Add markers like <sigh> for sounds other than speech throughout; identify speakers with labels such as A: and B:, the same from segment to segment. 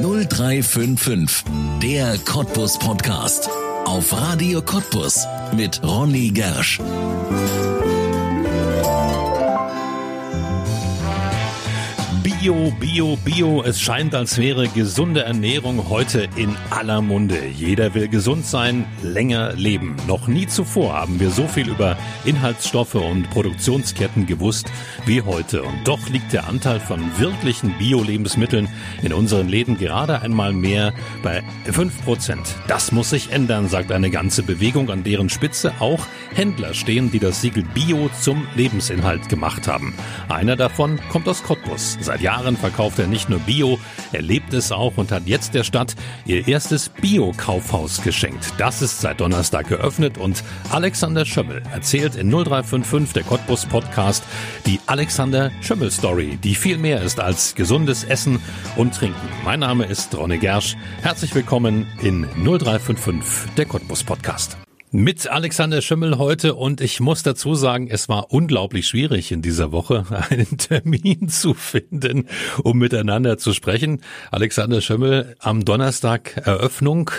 A: 0355, der Cottbus Podcast. Auf Radio Cottbus mit Ronny Gersch.
B: Bio, Bio, Bio. Es scheint, als wäre gesunde Ernährung heute in aller Munde. Jeder will gesund sein, länger leben. Noch nie zuvor haben wir so viel über Inhaltsstoffe und Produktionsketten gewusst wie heute. Und doch liegt der Anteil von wirklichen Bio-Lebensmitteln in unseren Läden gerade einmal mehr bei 5%. Das muss sich ändern, sagt eine ganze Bewegung, an deren Spitze auch Händler stehen, die das Siegel Bio zum Lebensinhalt gemacht haben. Einer davon kommt aus Cottbus. Seit Jahren Jahren verkauft er nicht nur Bio, er lebt es auch und hat jetzt der Stadt ihr erstes Bio-Kaufhaus geschenkt. Das ist seit Donnerstag geöffnet und Alexander Schömmel erzählt in 0355 der Cottbus Podcast die Alexander Schömmel Story, die viel mehr ist als gesundes Essen und Trinken. Mein Name ist Ronne Gersch. Herzlich willkommen in 0355 der Cottbus Podcast. Mit Alexander Schimmel heute und ich muss dazu sagen, es war unglaublich schwierig in dieser Woche <laughs> einen Termin zu finden, um miteinander zu sprechen. Alexander Schimmel am Donnerstag Eröffnung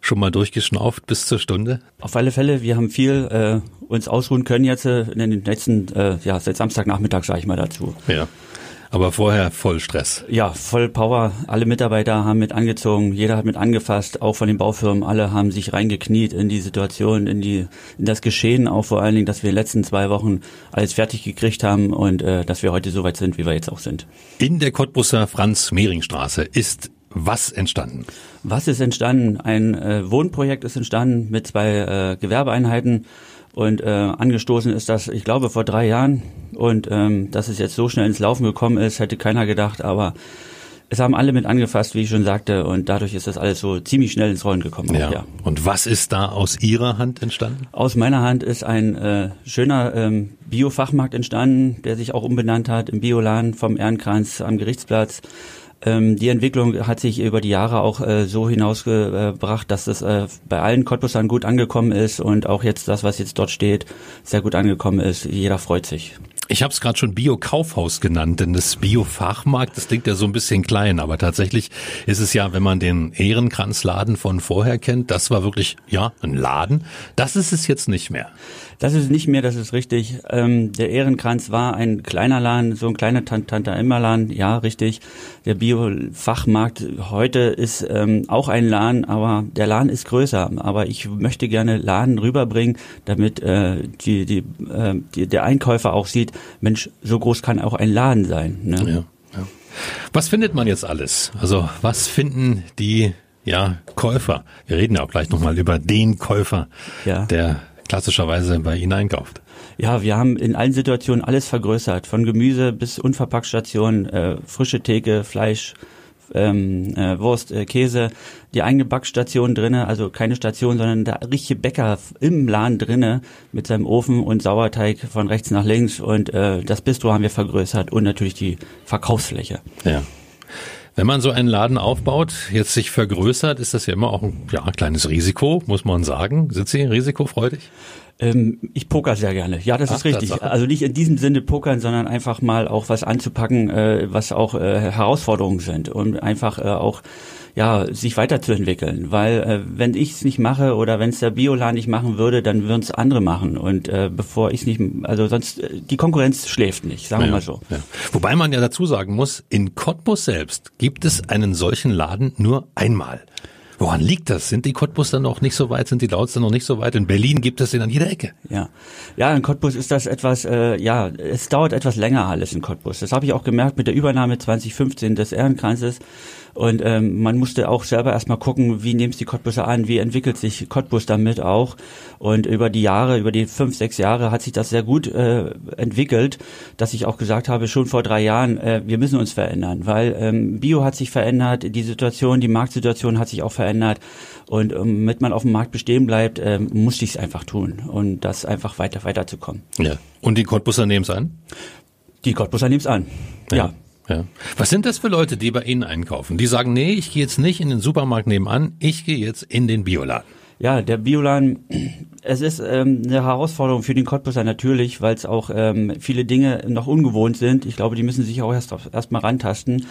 B: schon mal durchgeschnauft bis zur Stunde?
C: Auf alle Fälle, wir haben viel äh, uns ausruhen können jetzt äh, in den letzten, äh, ja, seit Samstagnachmittag sage ich mal dazu.
B: Ja. Aber vorher voll Stress.
C: Ja, voll Power. Alle Mitarbeiter haben mit angezogen, jeder hat mit angefasst, auch von den Baufirmen. Alle haben sich reingekniet in die Situation, in die, in das Geschehen, auch vor allen Dingen, dass wir in den letzten zwei Wochen alles fertig gekriegt haben und äh, dass wir heute so weit sind, wie wir jetzt auch sind.
B: In der Cottbusser Franz-Mehring-Straße ist was entstanden?
C: Was ist entstanden? Ein äh, Wohnprojekt ist entstanden mit zwei äh, Gewerbeeinheiten und äh, angestoßen ist das, ich glaube, vor drei Jahren. Und ähm, dass es jetzt so schnell ins Laufen gekommen ist, hätte keiner gedacht. Aber es haben alle mit angefasst, wie ich schon sagte. Und dadurch ist das alles so ziemlich schnell ins Rollen gekommen.
B: Ja. Ja. Und was ist da aus Ihrer Hand entstanden?
C: Aus meiner Hand ist ein äh, schöner ähm, Biofachmarkt entstanden, der sich auch umbenannt hat im Bioladen vom Ehrenkranz am Gerichtsplatz. Ähm, die Entwicklung hat sich über die Jahre auch äh, so hinausgebracht, dass das äh, bei allen Cottbusern gut angekommen ist und auch jetzt das, was jetzt dort steht, sehr gut angekommen ist. Jeder freut sich.
B: Ich habe es gerade schon Bio-Kaufhaus genannt, denn das Bio-Fachmarkt, das klingt ja so ein bisschen klein, aber tatsächlich ist es ja, wenn man den Ehrenkranzladen von vorher kennt, das war wirklich, ja, ein Laden. Das ist es jetzt nicht mehr.
C: Das ist nicht mehr, das ist richtig. Ähm, der Ehrenkranz war ein kleiner Laden, so ein kleiner Tante Emma Laden, ja, richtig. Der Bio-Fachmarkt heute ist ähm, auch ein Laden, aber der Laden ist größer. Aber ich möchte gerne Laden rüberbringen, damit äh, die, die, äh, die, der Einkäufer auch sieht, Mensch, so groß kann auch ein Laden sein. Ne? Ja, ja.
B: Was findet man jetzt alles? Also was finden die ja, Käufer. Wir reden ja auch gleich nochmal über den Käufer, ja. der klassischerweise bei Ihnen einkauft?
C: Ja, wir haben in allen Situationen alles vergrößert, von Gemüse bis Unverpacktstationen, äh, frische Theke, Fleisch, ähm, äh, Wurst, äh, Käse, die eigene Backstation drinne, also keine Station, sondern der richtige Bäcker im Laden drinne mit seinem Ofen und Sauerteig von rechts nach links und äh, das Bistro haben wir vergrößert und natürlich die Verkaufsfläche.
B: Ja. Wenn man so einen Laden aufbaut, jetzt sich vergrößert, ist das ja immer auch ein ja, kleines Risiko, muss man sagen. Sind Sie risikofreudig?
C: Ähm, ich poker sehr gerne. Ja, das Ach, ist richtig. Das also nicht in diesem Sinne pokern, sondern einfach mal auch was anzupacken, äh, was auch äh, Herausforderungen sind und einfach äh, auch ja, sich weiterzuentwickeln. Weil äh, wenn ich es nicht mache oder wenn es der Bioladen nicht machen würde, dann würden es andere machen. Und äh, bevor ich es nicht, also sonst, äh, die Konkurrenz schläft nicht, sagen ja, wir mal so. Ja.
B: Wobei man ja dazu sagen muss, in Cottbus selbst gibt es einen solchen Laden nur einmal. Woran liegt das? Sind die Cottbus noch nicht so weit? Sind die Lauts noch nicht so weit? In Berlin gibt es den an jeder Ecke.
C: Ja, ja, in Cottbus ist das etwas, äh, ja, es dauert etwas länger alles in Cottbus. Das habe ich auch gemerkt mit der Übernahme 2015 des Ehrenkranzes. Und ähm, man musste auch selber erstmal gucken, wie nehmen es die Cottbuser an, wie entwickelt sich Cottbus damit auch. Und über die Jahre, über die fünf, sechs Jahre hat sich das sehr gut äh, entwickelt, dass ich auch gesagt habe, schon vor drei Jahren, äh, wir müssen uns verändern, weil ähm, Bio hat sich verändert, die Situation, die Marktsituation hat sich auch verändert. Und ähm, damit man auf dem Markt bestehen bleibt, äh, musste ich es einfach tun und das einfach weiter weiterzukommen.
B: Ja. Und die Cottbuser nehmen es an?
C: Die Cottbuser nehmen es an. ja. ja.
B: Ja. Was sind das für Leute, die bei Ihnen einkaufen? Die sagen, nee, ich gehe jetzt nicht in den Supermarkt nebenan, ich gehe jetzt in den Bioladen.
C: Ja, der Bioladen es ist ähm, eine Herausforderung für den Cottbusser natürlich, weil es auch ähm, viele Dinge noch ungewohnt sind. Ich glaube, die müssen sich auch erst mal rantasten.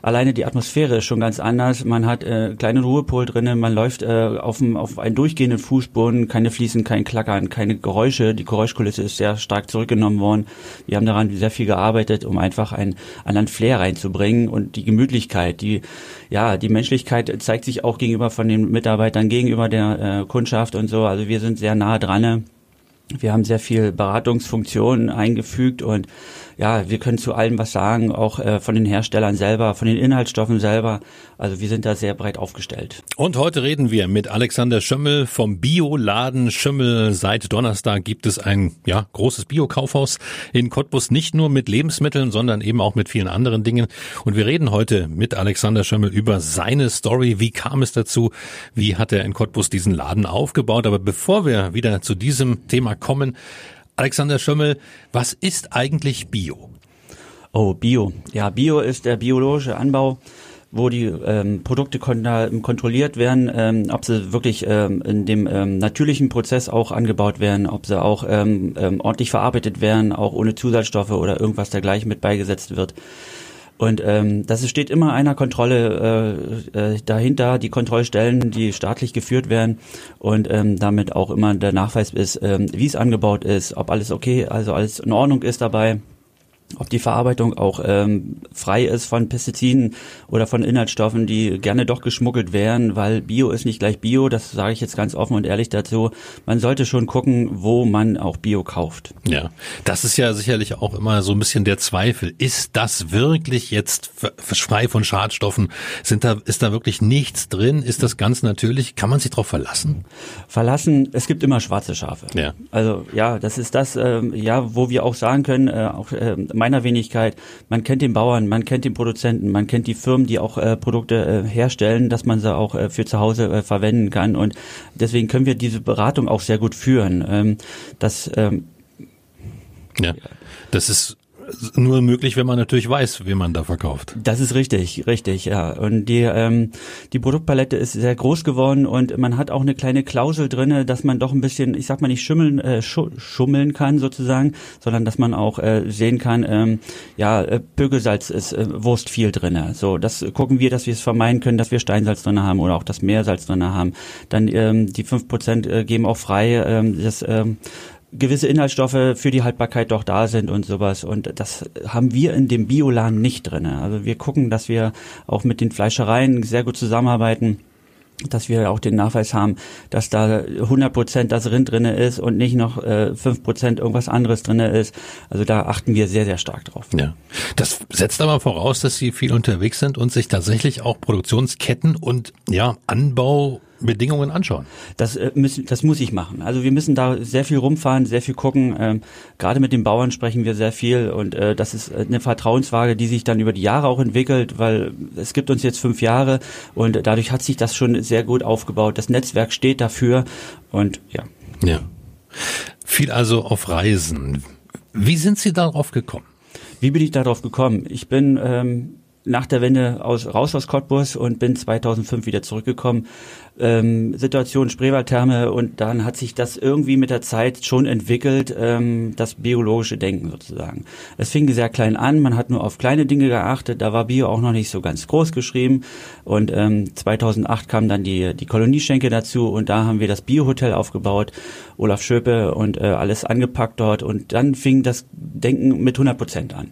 C: Alleine die Atmosphäre ist schon ganz anders. Man hat äh, kleinen Ruhepol drinnen, man läuft äh, auf, dem, auf einen durchgehenden Fußboden, keine Fliesen, kein Klackern, keine Geräusche. Die Geräuschkulisse ist sehr stark zurückgenommen worden. Wir haben daran sehr viel gearbeitet, um einfach einen anderen Flair reinzubringen und die Gemütlichkeit, die ja die Menschlichkeit zeigt sich auch gegenüber von den Mitarbeitern, gegenüber der äh, Kundschaft und so. Also wir sind sehr nah dran. Wir haben sehr viel Beratungsfunktionen eingefügt und ja, wir können zu allem was sagen, auch äh, von den Herstellern selber, von den Inhaltsstoffen selber. Also wir sind da sehr breit aufgestellt.
B: Und heute reden wir mit Alexander Schömmel vom Bioladen Schömmel. Seit Donnerstag gibt es ein ja, großes Bio-Kaufhaus in Cottbus, nicht nur mit Lebensmitteln, sondern eben auch mit vielen anderen Dingen. Und wir reden heute mit Alexander Schömmel über seine Story. Wie kam es dazu? Wie hat er in Cottbus diesen Laden aufgebaut? Aber bevor wir wieder zu diesem Thema kommen, Alexander Schömmel, was ist eigentlich Bio?
C: Oh, Bio. Ja, Bio ist der biologische Anbau, wo die ähm, Produkte kon kontrolliert werden, ähm, ob sie wirklich ähm, in dem ähm, natürlichen Prozess auch angebaut werden, ob sie auch ähm, ähm, ordentlich verarbeitet werden, auch ohne Zusatzstoffe oder irgendwas dergleichen mit beigesetzt wird. Und ähm, das steht immer einer Kontrolle äh, äh, dahinter, die Kontrollstellen, die staatlich geführt werden. Und ähm, damit auch immer der Nachweis ist, ähm, wie es angebaut ist, ob alles okay, also alles in Ordnung ist dabei ob die Verarbeitung auch ähm, frei ist von Pestiziden oder von Inhaltsstoffen, die gerne doch geschmuggelt werden, weil Bio ist nicht gleich Bio, das sage ich jetzt ganz offen und ehrlich dazu. Man sollte schon gucken, wo man auch Bio kauft.
B: Ja, das ist ja sicherlich auch immer so ein bisschen der Zweifel. Ist das wirklich jetzt frei von Schadstoffen? Sind da, ist da wirklich nichts drin? Ist das ganz natürlich? Kann man sich darauf verlassen?
C: Verlassen, es gibt immer schwarze Schafe. Ja. Also ja, das ist das, ähm, ja, wo wir auch sagen können, äh, auch äh, meiner Wenigkeit, man kennt den Bauern, man kennt den Produzenten, man kennt die Firmen, die auch äh, Produkte äh, herstellen, dass man sie auch äh, für zu Hause äh, verwenden kann. Und deswegen können wir diese Beratung auch sehr gut führen. Ähm, das ähm,
B: ja, das ist nur möglich, wenn man natürlich weiß, wie man da verkauft.
C: Das ist richtig, richtig, ja. Und die ähm, die Produktpalette ist sehr groß geworden und man hat auch eine kleine Klausel drinne, dass man doch ein bisschen, ich sag mal nicht schummeln, äh, schummeln kann sozusagen, sondern dass man auch äh, sehen kann, ähm, ja, äh, Pökelsalz ist äh, Wurst viel drinne. So, das gucken wir, dass wir es vermeiden können, dass wir Steinsalz drinne haben oder auch das Meersalz drinne haben. Dann ähm, die fünf Prozent äh, geben auch frei ähm, das ähm, gewisse Inhaltsstoffe für die Haltbarkeit doch da sind und sowas. Und das haben wir in dem Biolan nicht drinne. Also wir gucken, dass wir auch mit den Fleischereien sehr gut zusammenarbeiten dass wir auch den Nachweis haben, dass da 100 Prozent das Rind drinne ist und nicht noch äh, 5 Prozent irgendwas anderes drinne ist. Also da achten wir sehr, sehr stark drauf.
B: Ja. Das setzt aber voraus, dass Sie viel unterwegs sind und sich tatsächlich auch Produktionsketten und ja, Anbau Bedingungen anschauen.
C: Das, äh, müssen, das muss ich machen. Also wir müssen da sehr viel rumfahren, sehr viel gucken. Ähm, gerade mit den Bauern sprechen wir sehr viel und äh, das ist eine Vertrauensfrage, die sich dann über die Jahre auch entwickelt, weil es gibt uns jetzt fünf Jahre und dadurch hat sich das schon sehr gut aufgebaut. Das Netzwerk steht dafür und ja.
B: Ja. Viel also auf Reisen. Wie sind Sie darauf gekommen?
C: Wie bin ich darauf gekommen? Ich bin ähm, nach der Wende aus, raus aus Cottbus und bin 2005 wieder zurückgekommen. Ähm, Situation Spreewaldtherme und dann hat sich das irgendwie mit der Zeit schon entwickelt, ähm, das biologische Denken sozusagen. Es fing sehr klein an, man hat nur auf kleine Dinge geachtet, da war Bio auch noch nicht so ganz groß geschrieben und ähm, 2008 kam dann die, die Kolonieschenke dazu und da haben wir das Biohotel aufgebaut, Olaf Schöpe und äh, alles angepackt dort und dann fing das Denken mit 100 Prozent an.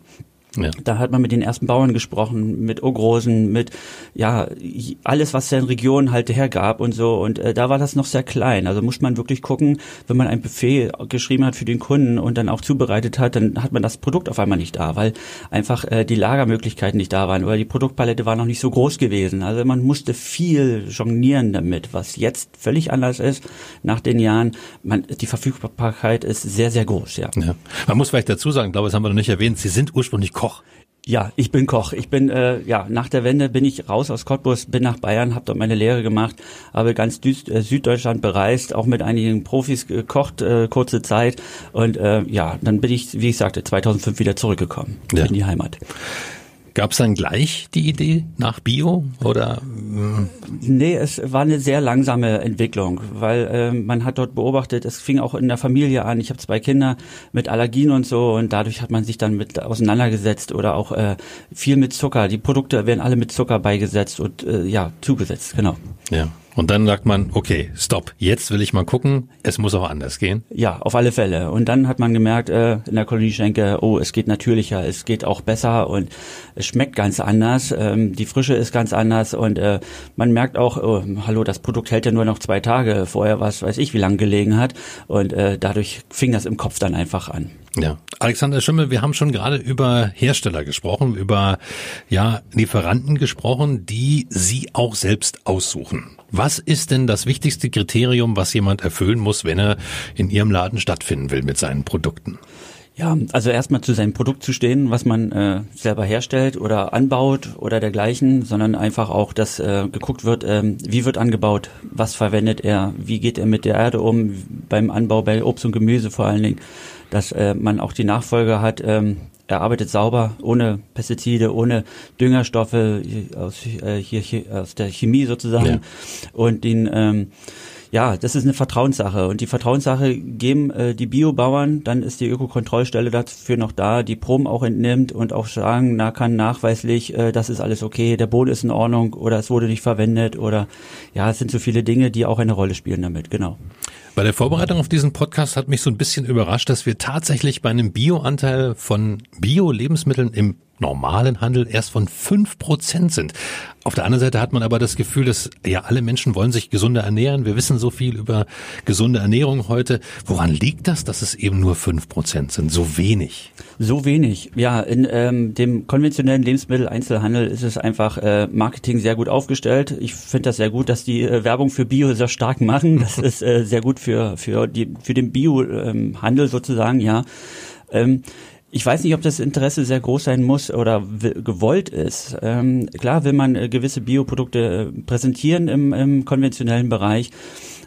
C: Ja. Da hat man mit den ersten Bauern gesprochen, mit Ogrosen, mit ja alles, was es in Regionen halt hergab und so. Und äh, da war das noch sehr klein. Also muss man wirklich gucken, wenn man ein Buffet geschrieben hat für den Kunden und dann auch zubereitet hat, dann hat man das Produkt auf einmal nicht da, weil einfach äh, die Lagermöglichkeiten nicht da waren oder die Produktpalette war noch nicht so groß gewesen. Also man musste viel jonglieren damit, was jetzt völlig anders ist nach den Jahren. Man, die Verfügbarkeit ist sehr, sehr groß, ja. ja.
B: Man muss vielleicht dazu sagen, ich glaube, das haben wir noch nicht erwähnt, Sie sind ursprünglich Koch.
C: Ja, ich bin Koch. Ich bin äh, ja nach der Wende bin ich raus aus Cottbus, bin nach Bayern, habe dort meine Lehre gemacht, habe ganz äh, Süddeutschland bereist, auch mit einigen Profis gekocht äh, kurze Zeit und äh, ja, dann bin ich, wie ich sagte, 2005 wieder zurückgekommen ja. in die Heimat.
B: Gab es dann gleich die Idee nach Bio oder?
C: Nee, es war eine sehr langsame Entwicklung, weil äh, man hat dort beobachtet, es fing auch in der Familie an. Ich habe zwei Kinder mit Allergien und so und dadurch hat man sich dann mit auseinandergesetzt oder auch äh, viel mit Zucker. Die Produkte werden alle mit Zucker beigesetzt und äh, ja zugesetzt, genau.
B: Ja. Und dann sagt man, okay, stopp, jetzt will ich mal gucken, es muss auch anders gehen.
C: Ja, auf alle Fälle. Und dann hat man gemerkt äh, in der Kolonie Schenke, oh, es geht natürlicher, es geht auch besser und es schmeckt ganz anders, ähm, die Frische ist ganz anders und äh, man merkt auch, oh, hallo, das Produkt hält ja nur noch zwei Tage, vorher was weiß ich, wie lange gelegen hat und äh, dadurch fing das im Kopf dann einfach an.
B: Ja, Alexander Schimmel, wir haben schon gerade über Hersteller gesprochen, über ja Lieferanten gesprochen, die Sie auch selbst aussuchen. Was ist denn das wichtigste Kriterium, was jemand erfüllen muss, wenn er in Ihrem Laden stattfinden will mit seinen Produkten?
C: Ja, also erstmal zu seinem Produkt zu stehen, was man äh, selber herstellt oder anbaut oder dergleichen, sondern einfach auch, dass äh, geguckt wird, äh, wie wird angebaut, was verwendet er, wie geht er mit der Erde um beim Anbau bei Obst und Gemüse vor allen Dingen, dass äh, man auch die Nachfolge hat, ähm, er arbeitet sauber, ohne Pestizide, ohne Düngerstoffe aus, äh, hier, hier, aus der Chemie sozusagen ja. und den ähm, ja, das ist eine Vertrauenssache und die Vertrauenssache geben äh, die Biobauern, dann ist die Ökokontrollstelle dafür noch da, die Proben auch entnimmt und auch sagen, na kann nachweislich, äh, das ist alles okay, der Boden ist in Ordnung oder es wurde nicht verwendet oder ja, es sind so viele Dinge, die auch eine Rolle spielen damit, genau.
B: Bei der Vorbereitung auf diesen Podcast hat mich so ein bisschen überrascht, dass wir tatsächlich bei einem Bioanteil von Bio-Lebensmitteln im normalen Handel erst von fünf Prozent sind. Auf der anderen Seite hat man aber das Gefühl, dass ja alle Menschen wollen sich gesunder ernähren. Wir wissen so viel über gesunde Ernährung heute. Woran liegt das, dass es eben nur fünf Prozent sind? So wenig?
C: So wenig. Ja, in ähm, dem konventionellen Lebensmitteleinzelhandel ist es einfach äh, Marketing sehr gut aufgestellt. Ich finde das sehr gut, dass die äh, Werbung für Bio sehr stark machen. Das <laughs> ist äh, sehr gut für für die für den Bio-Handel ähm, sozusagen. Ja. Ähm, ich weiß nicht, ob das Interesse sehr groß sein muss oder gewollt ist. Ähm, klar will man äh, gewisse Bioprodukte äh, präsentieren im, im konventionellen Bereich.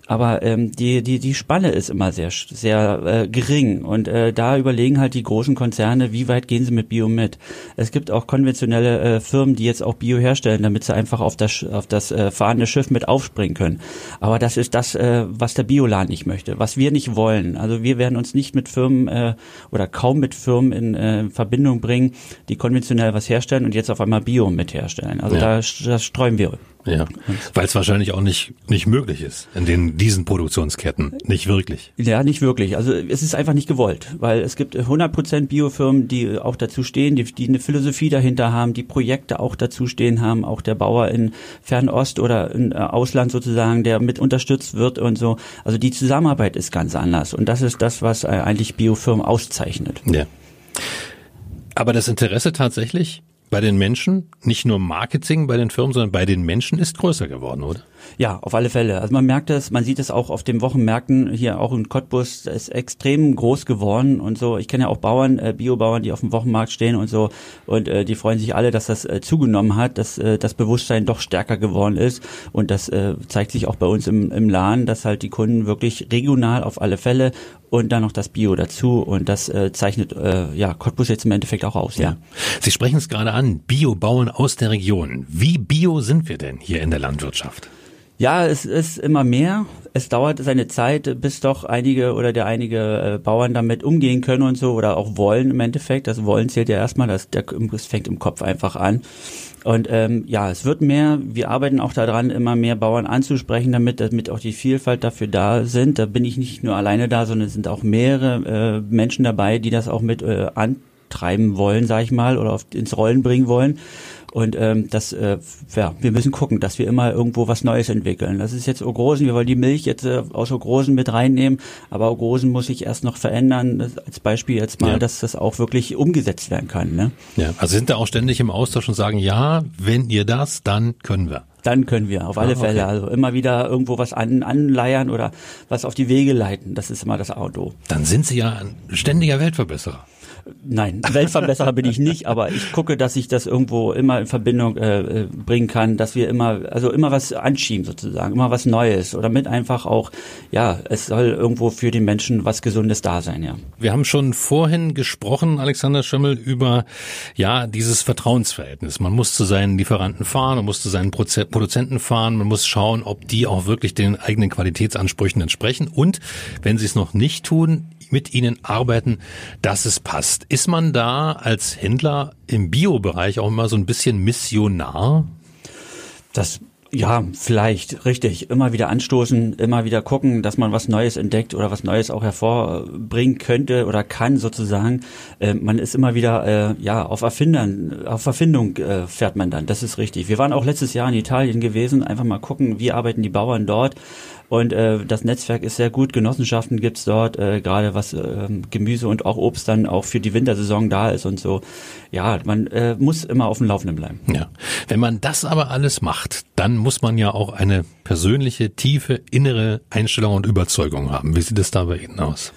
C: Aber ähm, die, die, die Spanne ist immer sehr, sehr äh, gering. Und äh, da überlegen halt die großen Konzerne, wie weit gehen sie mit Bio mit. Es gibt auch konventionelle äh, Firmen, die jetzt auch Bio herstellen, damit sie einfach auf das, auf das äh, fahrende Schiff mit aufspringen können. Aber das ist das, äh, was der Bioladen nicht möchte, was wir nicht wollen. Also wir werden uns nicht mit Firmen äh, oder kaum mit Firmen in äh, Verbindung bringen, die konventionell was herstellen und jetzt auf einmal Bio mit herstellen. Also ja. da, das streuen wir.
B: Ja, weil es wahrscheinlich auch nicht nicht möglich ist in den diesen Produktionsketten, nicht wirklich.
C: Ja, nicht wirklich. Also es ist einfach nicht gewollt, weil es gibt 100% Biofirmen, die auch dazu stehen, die, die eine Philosophie dahinter haben, die Projekte auch dazu stehen haben, auch der Bauer in Fernost oder in äh, Ausland sozusagen, der mit unterstützt wird und so. Also die Zusammenarbeit ist ganz anders und das ist das, was äh, eigentlich Biofirmen auszeichnet.
B: Ja. Aber das Interesse tatsächlich bei den Menschen, nicht nur Marketing bei den Firmen, sondern bei den Menschen ist größer geworden, oder?
C: Ja, auf alle Fälle. Also man merkt es, man sieht es auch auf den Wochenmärkten hier auch in Cottbus, das ist extrem groß geworden und so. Ich kenne ja auch Bauern, äh, Biobauern, die auf dem Wochenmarkt stehen und so und äh, die freuen sich alle, dass das äh, zugenommen hat, dass äh, das Bewusstsein doch stärker geworden ist und das äh, zeigt sich auch bei uns im, im Laden, dass halt die Kunden wirklich regional auf alle Fälle und dann noch das Bio dazu und das äh, zeichnet äh, ja Cottbus jetzt im Endeffekt auch aus. Ja. ja.
B: Sie sprechen es gerade an, Biobauern aus der Region. Wie bio sind wir denn hier in der Landwirtschaft?
C: Ja, es ist immer mehr. Es dauert seine Zeit, bis doch einige oder der einige äh, Bauern damit umgehen können und so oder auch wollen im Endeffekt. Das Wollen zählt ja erstmal, das, das fängt im Kopf einfach an. Und ähm, ja, es wird mehr. Wir arbeiten auch daran, immer mehr Bauern anzusprechen, damit, damit auch die Vielfalt dafür da sind. Da bin ich nicht nur alleine da, sondern es sind auch mehrere äh, Menschen dabei, die das auch mit äh, antreiben wollen, sag ich mal, oder auf, ins Rollen bringen wollen. Und ähm, das, äh, ja, wir müssen gucken, dass wir immer irgendwo was Neues entwickeln. Das ist jetzt Ogrosen, wir wollen die Milch jetzt äh, aus Ogrosen mit reinnehmen, aber Ogrosen muss sich erst noch verändern. Das, als Beispiel jetzt mal, ja. dass das auch wirklich umgesetzt werden kann. Ne?
B: Ja, also sind da auch ständig im Austausch und sagen, ja, wenn ihr das, dann können wir.
C: Dann können wir, auf alle ah, okay. Fälle. Also immer wieder irgendwo was an, anleiern oder was auf die Wege leiten. Das ist immer das Auto.
B: Dann sind Sie ja ein ständiger Weltverbesserer.
C: Nein, Weltverbesserer bin ich nicht, aber ich gucke, dass ich das irgendwo immer in Verbindung äh, äh, bringen kann, dass wir immer, also immer was anschieben sozusagen, immer was Neues oder mit einfach auch, ja, es soll irgendwo für die Menschen was Gesundes da sein, ja.
B: Wir haben schon vorhin gesprochen, Alexander Schimmel, über ja dieses Vertrauensverhältnis. Man muss zu seinen Lieferanten fahren, man muss zu seinen Produzenten fahren, man muss schauen, ob die auch wirklich den eigenen Qualitätsansprüchen entsprechen und wenn sie es noch nicht tun, mit ihnen arbeiten, dass es passt. Ist man da als Händler im Biobereich auch immer so ein bisschen Missionar?
C: Das ja, vielleicht, richtig. Immer wieder anstoßen, immer wieder gucken, dass man was Neues entdeckt oder was Neues auch hervorbringen könnte oder kann sozusagen. Äh, man ist immer wieder, äh, ja, auf Erfindern, auf Erfindung äh, fährt man dann. Das ist richtig. Wir waren auch letztes Jahr in Italien gewesen, einfach mal gucken, wie arbeiten die Bauern dort. Und äh, das Netzwerk ist sehr gut. Genossenschaften gibt's dort, äh, gerade was äh, Gemüse und auch Obst dann auch für die Wintersaison da ist und so. Ja, man äh, muss immer auf dem Laufenden bleiben.
B: Ja. Wenn man das aber alles macht, dann muss man ja auch eine persönliche, tiefe, innere Einstellung und Überzeugung haben. Wie sieht es da bei Ihnen aus?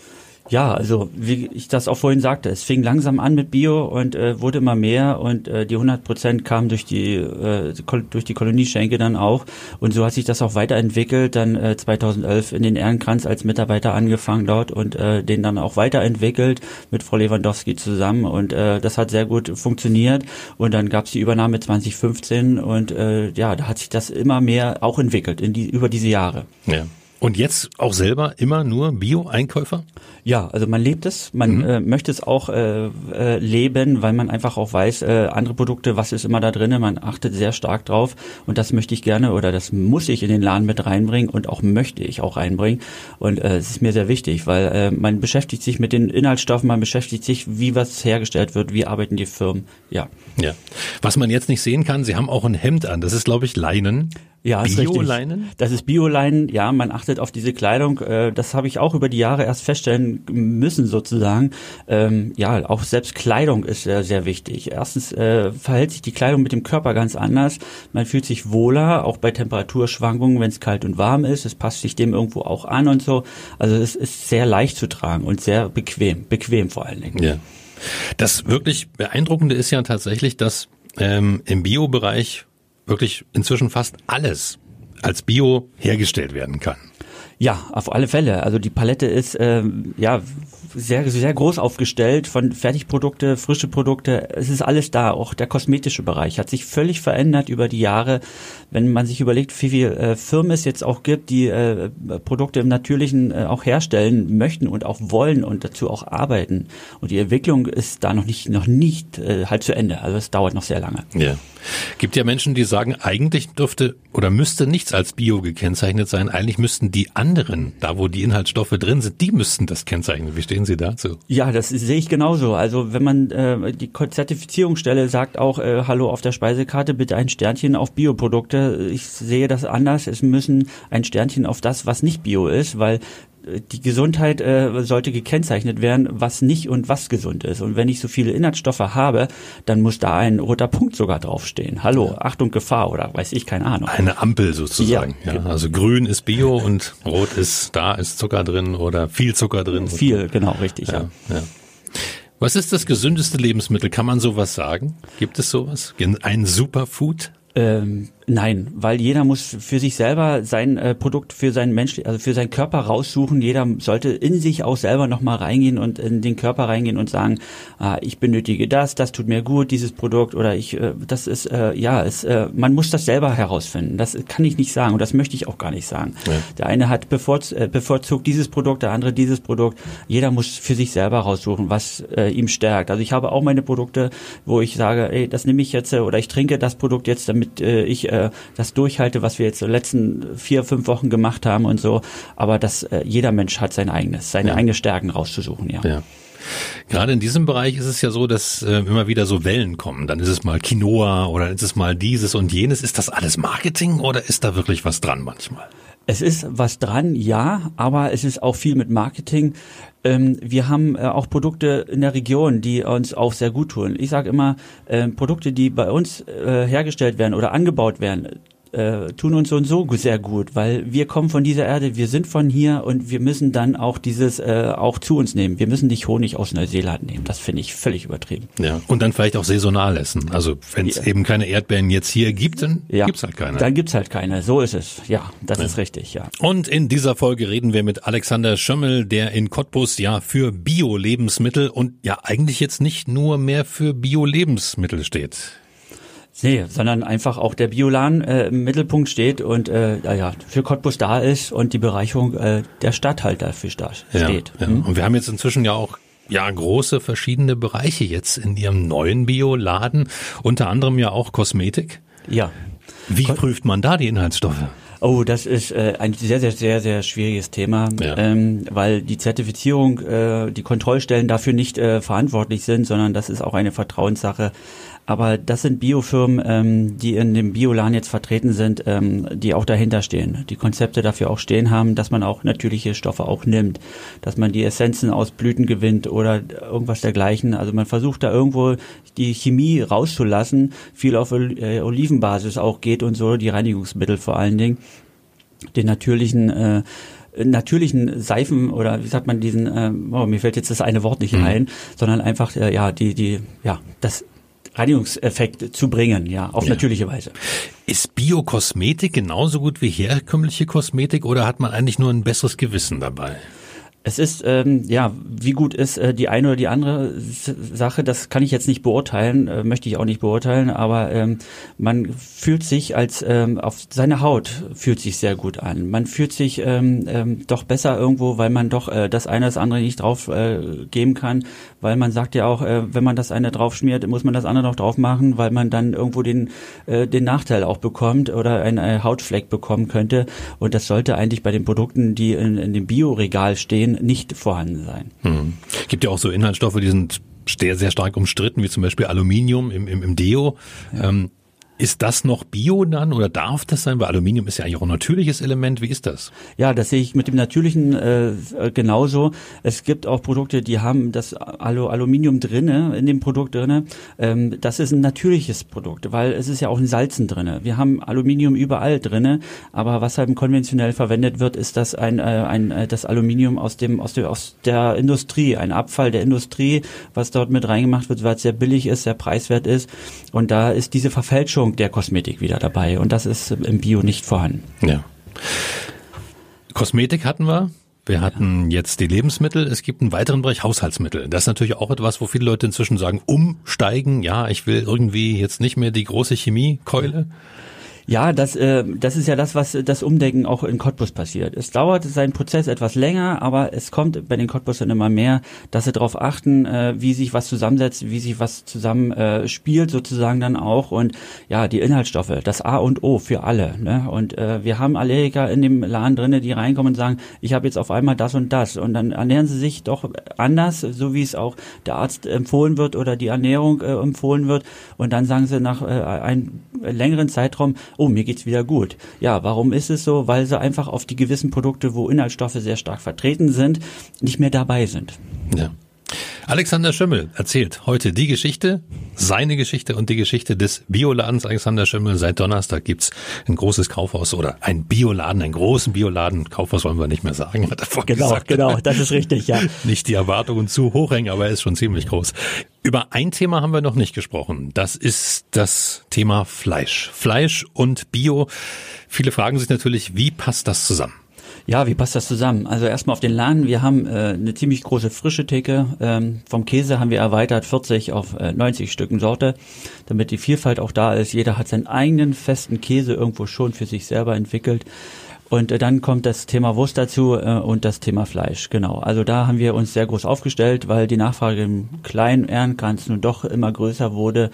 C: Ja, also wie ich das auch vorhin sagte, es fing langsam an mit Bio und äh, wurde immer mehr und äh, die 100 Prozent kamen durch die äh, durch die Kolonieschenke dann auch und so hat sich das auch weiterentwickelt. Dann äh, 2011 in den Ehrenkranz als Mitarbeiter angefangen dort und äh, den dann auch weiterentwickelt mit Frau Lewandowski zusammen und äh, das hat sehr gut funktioniert und dann gab es die Übernahme 2015 und äh, ja, da hat sich das immer mehr auch entwickelt in die über diese Jahre.
B: Ja. Und jetzt auch selber immer nur Bio-Einkäufer?
C: Ja, also man lebt es, man mhm. äh, möchte es auch äh, äh, leben, weil man einfach auch weiß, äh, andere Produkte, was ist immer da drinnen, man achtet sehr stark drauf und das möchte ich gerne oder das muss ich in den Laden mit reinbringen und auch möchte ich auch reinbringen und äh, es ist mir sehr wichtig, weil äh, man beschäftigt sich mit den Inhaltsstoffen, man beschäftigt sich, wie was hergestellt wird, wie arbeiten die Firmen, ja.
B: Ja. Was man jetzt nicht sehen kann, Sie haben auch ein Hemd an, das ist glaube ich Leinen.
C: Ja, Bio-Leinen? Das ist Bio-Leinen, ja, man achtet auf diese Kleidung. Äh, das habe ich auch über die Jahre erst feststellen müssen, sozusagen. Ähm, ja, auch selbst Kleidung ist sehr, sehr wichtig. Erstens äh, verhält sich die Kleidung mit dem Körper ganz anders. Man fühlt sich wohler, auch bei Temperaturschwankungen, wenn es kalt und warm ist. Es passt sich dem irgendwo auch an und so. Also es ist sehr leicht zu tragen und sehr bequem, bequem vor allen Dingen.
B: Ja. Das wirklich Beeindruckende ist ja tatsächlich, dass ähm, im Bio-Bereich wirklich inzwischen fast alles als Bio hergestellt werden kann.
C: Ja, auf alle Fälle. Also die Palette ist ähm, ja sehr, sehr groß aufgestellt von Fertigprodukte, frische Produkte. Es ist alles da. Auch der kosmetische Bereich hat sich völlig verändert über die Jahre. Wenn man sich überlegt, wie viele äh, Firmen es jetzt auch gibt, die äh, Produkte im Natürlichen äh, auch herstellen möchten und auch wollen und dazu auch arbeiten. Und die Entwicklung ist da noch nicht, noch nicht äh, halt zu Ende. Also es dauert noch sehr lange.
B: Ja. Gibt ja Menschen, die sagen, eigentlich dürfte oder müsste nichts als Bio gekennzeichnet sein. Eigentlich müssten die anderen, da wo die Inhaltsstoffe drin sind, die müssten das kennzeichnen. Wie stehen Sie dazu?
C: Ja, das sehe ich genauso. Also wenn man äh, die Zertifizierungsstelle sagt auch, äh, hallo auf der Speisekarte bitte ein Sternchen auf Bioprodukte. Ich sehe das anders. Es müssen ein Sternchen auf das, was nicht Bio ist, weil die Gesundheit äh, sollte gekennzeichnet werden, was nicht und was gesund ist. Und wenn ich so viele Inhaltsstoffe habe, dann muss da ein roter Punkt sogar draufstehen. Hallo, Achtung, Gefahr oder weiß ich, keine Ahnung.
B: Eine Ampel sozusagen. Ja, ja, Also grün ist Bio und rot ist, da ist Zucker drin oder viel Zucker drin.
C: Viel, genau, richtig. Ja, ja. ja.
B: Was ist das gesündeste Lebensmittel? Kann man sowas sagen? Gibt es sowas? Ein Superfood?
C: Ähm, Nein, weil jeder muss für sich selber sein äh, Produkt für seinen Mensch, also für seinen Körper raussuchen. Jeder sollte in sich auch selber nochmal reingehen und in den Körper reingehen und sagen, ah, ich benötige das, das tut mir gut, dieses Produkt oder ich, äh, das ist, äh, ja, es, äh, man muss das selber herausfinden. Das kann ich nicht sagen und das möchte ich auch gar nicht sagen. Ja. Der eine hat bevorz äh, bevorzugt dieses Produkt, der andere dieses Produkt. Jeder muss für sich selber raussuchen, was äh, ihm stärkt. Also ich habe auch meine Produkte, wo ich sage, ey, das nehme ich jetzt äh, oder ich trinke das Produkt jetzt, damit äh, ich äh, äh, das durchhalte, was wir jetzt in den letzten vier, fünf Wochen gemacht haben und so. Aber dass äh, jeder Mensch hat sein eigenes, seine ja. eigenen Stärken rauszusuchen, ja.
B: ja. Gerade in diesem Bereich ist es ja so, dass äh, immer wieder so Wellen kommen. Dann ist es mal Quinoa oder dann ist es mal dieses und jenes. Ist das alles Marketing oder ist da wirklich was dran manchmal?
C: Es ist was dran, ja, aber es ist auch viel mit Marketing. Ähm, wir haben äh, auch Produkte in der Region, die uns auch sehr gut tun. Ich sage immer, äh, Produkte, die bei uns äh, hergestellt werden oder angebaut werden, äh, tun uns so und so sehr gut, weil wir kommen von dieser Erde, wir sind von hier und wir müssen dann auch dieses äh, auch zu uns nehmen. Wir müssen nicht Honig aus Neuseeland nehmen. Das finde ich völlig übertrieben.
B: Ja, und dann vielleicht auch saisonal essen. Also wenn es ja. eben keine Erdbeeren jetzt hier gibt, dann ja. gibt's halt keine.
C: Dann gibt's halt keine. So ist es. Ja, das ja. ist richtig, ja.
B: Und in dieser Folge reden wir mit Alexander Schömmel, der in Cottbus ja für Bio-Lebensmittel und ja eigentlich jetzt nicht nur mehr für Bio-Lebensmittel steht.
C: Nee, sondern einfach auch der Biolan äh, im Mittelpunkt steht und äh, ja, für Cottbus da ist und die Bereicherung äh, der Stadt halt dafür da steht.
B: Ja, ja. Hm? Und wir haben jetzt inzwischen ja auch ja große verschiedene Bereiche jetzt in Ihrem neuen Bioladen, unter anderem ja auch Kosmetik.
C: Ja.
B: Wie Ko prüft man da die Inhaltsstoffe?
C: Oh, das ist äh, ein sehr, sehr, sehr, sehr schwieriges Thema, ja. ähm, weil die Zertifizierung, äh, die Kontrollstellen dafür nicht äh, verantwortlich sind, sondern das ist auch eine Vertrauenssache. Aber das sind Biofirmen, ähm, die in dem Biolan jetzt vertreten sind, ähm, die auch dahinter stehen, die Konzepte dafür auch stehen haben, dass man auch natürliche Stoffe auch nimmt, dass man die Essenzen aus Blüten gewinnt oder irgendwas dergleichen. Also man versucht da irgendwo die Chemie rauszulassen, viel auf äh, Olivenbasis auch geht und so, die Reinigungsmittel vor allen Dingen, den natürlichen äh, natürlichen Seifen oder wie sagt man diesen, äh, oh, mir fällt jetzt das eine Wort nicht mhm. ein, sondern einfach äh, ja die die ja das Reinigungseffekt zu bringen, ja, auf ja. natürliche Weise.
B: Ist Biokosmetik genauso gut wie herkömmliche Kosmetik oder hat man eigentlich nur ein besseres Gewissen dabei?
C: Es ist, ähm, ja, wie gut ist äh, die eine oder die andere Sache, das kann ich jetzt nicht beurteilen, äh, möchte ich auch nicht beurteilen, aber ähm, man fühlt sich als, ähm, auf seine Haut fühlt sich sehr gut an. Man fühlt sich ähm, ähm, doch besser irgendwo, weil man doch äh, das eine das andere nicht drauf äh, geben kann, weil man sagt ja auch, äh, wenn man das eine drauf schmiert, muss man das andere noch drauf machen, weil man dann irgendwo den, äh, den Nachteil auch bekommt oder einen äh, Hautfleck bekommen könnte und das sollte eigentlich bei den Produkten, die in, in dem Bioregal stehen, nicht vorhanden sein.
B: Hm. Gibt ja auch so Inhaltsstoffe, die sind sehr, sehr stark umstritten, wie zum Beispiel Aluminium im, im, im Deo. Ja. Ähm, ist das noch Bio dann oder darf das sein? Weil Aluminium ist ja eigentlich auch ein natürliches Element. Wie ist das?
C: Ja, das sehe ich mit dem natürlichen äh, genauso. Es gibt auch Produkte, die haben das Alu Aluminium drinne in dem Produkt drinne. Ähm, das ist ein natürliches Produkt, weil es ist ja auch ein Salzen drinne. Wir haben Aluminium überall drinne, aber was halt konventionell verwendet wird, ist das ein, äh, ein äh, das Aluminium aus dem aus der aus der Industrie, ein Abfall der Industrie, was dort mit reingemacht wird, weil es sehr billig ist, sehr preiswert ist und da ist diese Verfälschung Verpackung der Kosmetik wieder dabei und das ist im Bio nicht vorhanden.
B: Ja. Kosmetik hatten wir. Wir hatten jetzt die Lebensmittel. Es gibt einen weiteren Bereich Haushaltsmittel. Das ist natürlich auch etwas, wo viele Leute inzwischen sagen, umsteigen. Ja, ich will irgendwie jetzt nicht mehr die große Chemiekeule.
C: Ja, das, äh, das ist ja das, was das Umdenken auch in Cottbus passiert. Es dauert seinen Prozess etwas länger, aber es kommt bei den Cottbusern immer mehr, dass sie darauf achten, äh, wie sich was zusammensetzt, wie sich was zusammen äh, spielt sozusagen dann auch und ja, die Inhaltsstoffe, das A und O für alle. Ne? Und äh, wir haben Allergiker in dem Laden drinne, die reinkommen und sagen, ich habe jetzt auf einmal das und das und dann ernähren sie sich doch anders, so wie es auch der Arzt empfohlen wird oder die Ernährung äh, empfohlen wird und dann sagen sie nach äh, einem längeren Zeitraum, oh, mir geht's wieder gut. Ja, warum ist es so? Weil sie einfach auf die gewissen Produkte, wo Inhaltsstoffe sehr stark vertreten sind, nicht mehr dabei sind.
B: Ja. Alexander Schimmel erzählt heute die Geschichte, seine Geschichte und die Geschichte des Bioladens Alexander Schimmel. Seit Donnerstag gibt's ein großes Kaufhaus oder ein Bioladen, einen großen Bioladen. Kaufhaus wollen wir nicht mehr sagen,
C: hat er vorhin Genau, gesagt. genau, das ist richtig, ja. <laughs>
B: Nicht die Erwartungen zu hoch hängen, aber er ist schon ziemlich groß. Über ein Thema haben wir noch nicht gesprochen. Das ist das Thema Fleisch. Fleisch und Bio. Viele fragen sich natürlich, wie passt das zusammen?
C: Ja, wie passt das zusammen? Also erstmal auf den Laden. Wir haben äh, eine ziemlich große frische Theke. Ähm, vom Käse haben wir erweitert 40 auf äh, 90 Stücken Sorte, damit die Vielfalt auch da ist. Jeder hat seinen eigenen festen Käse irgendwo schon für sich selber entwickelt. Und äh, dann kommt das Thema Wurst dazu äh, und das Thema Fleisch. Genau. Also da haben wir uns sehr groß aufgestellt, weil die Nachfrage im kleinen Ehrenkranz nun doch immer größer wurde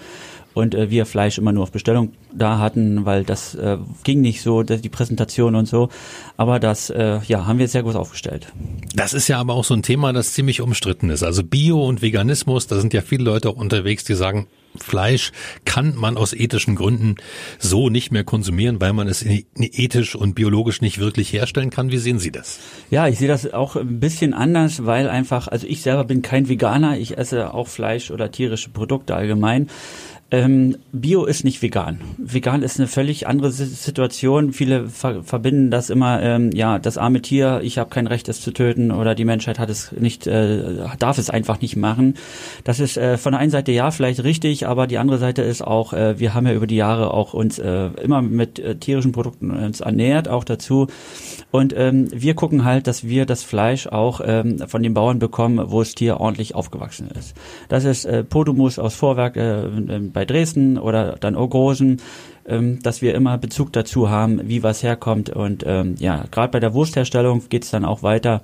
C: und äh, wir Fleisch immer nur auf Bestellung da hatten, weil das äh, ging nicht so, die Präsentation und so. Aber das, äh, ja, haben wir sehr gut aufgestellt.
B: Das ist ja aber auch so ein Thema, das ziemlich umstritten ist. Also Bio und Veganismus, da sind ja viele Leute auch unterwegs, die sagen, Fleisch kann man aus ethischen Gründen so nicht mehr konsumieren, weil man es ethisch und biologisch nicht wirklich herstellen kann. Wie sehen Sie das?
C: Ja, ich sehe das auch ein bisschen anders, weil einfach, also ich selber bin kein Veganer, ich esse auch Fleisch oder tierische Produkte allgemein. Ähm, Bio ist nicht vegan. Vegan ist eine völlig andere Situation. Viele ver verbinden das immer, ähm, ja, das arme Tier, ich habe kein Recht, es zu töten oder die Menschheit hat es nicht, äh, darf es einfach nicht machen. Das ist äh, von der einen Seite ja vielleicht richtig, aber die andere Seite ist auch, äh, wir haben ja über die Jahre auch uns äh, immer mit äh, tierischen Produkten uns ernährt, auch dazu. Und ähm, wir gucken halt, dass wir das Fleisch auch ähm, von den Bauern bekommen, wo das Tier ordentlich aufgewachsen ist. Das ist äh, Podumus aus Vorwerk äh, bei Dresden oder dann Ogrosen, ähm, dass wir immer Bezug dazu haben, wie was herkommt. Und ähm, ja, gerade bei der Wurstherstellung geht es dann auch weiter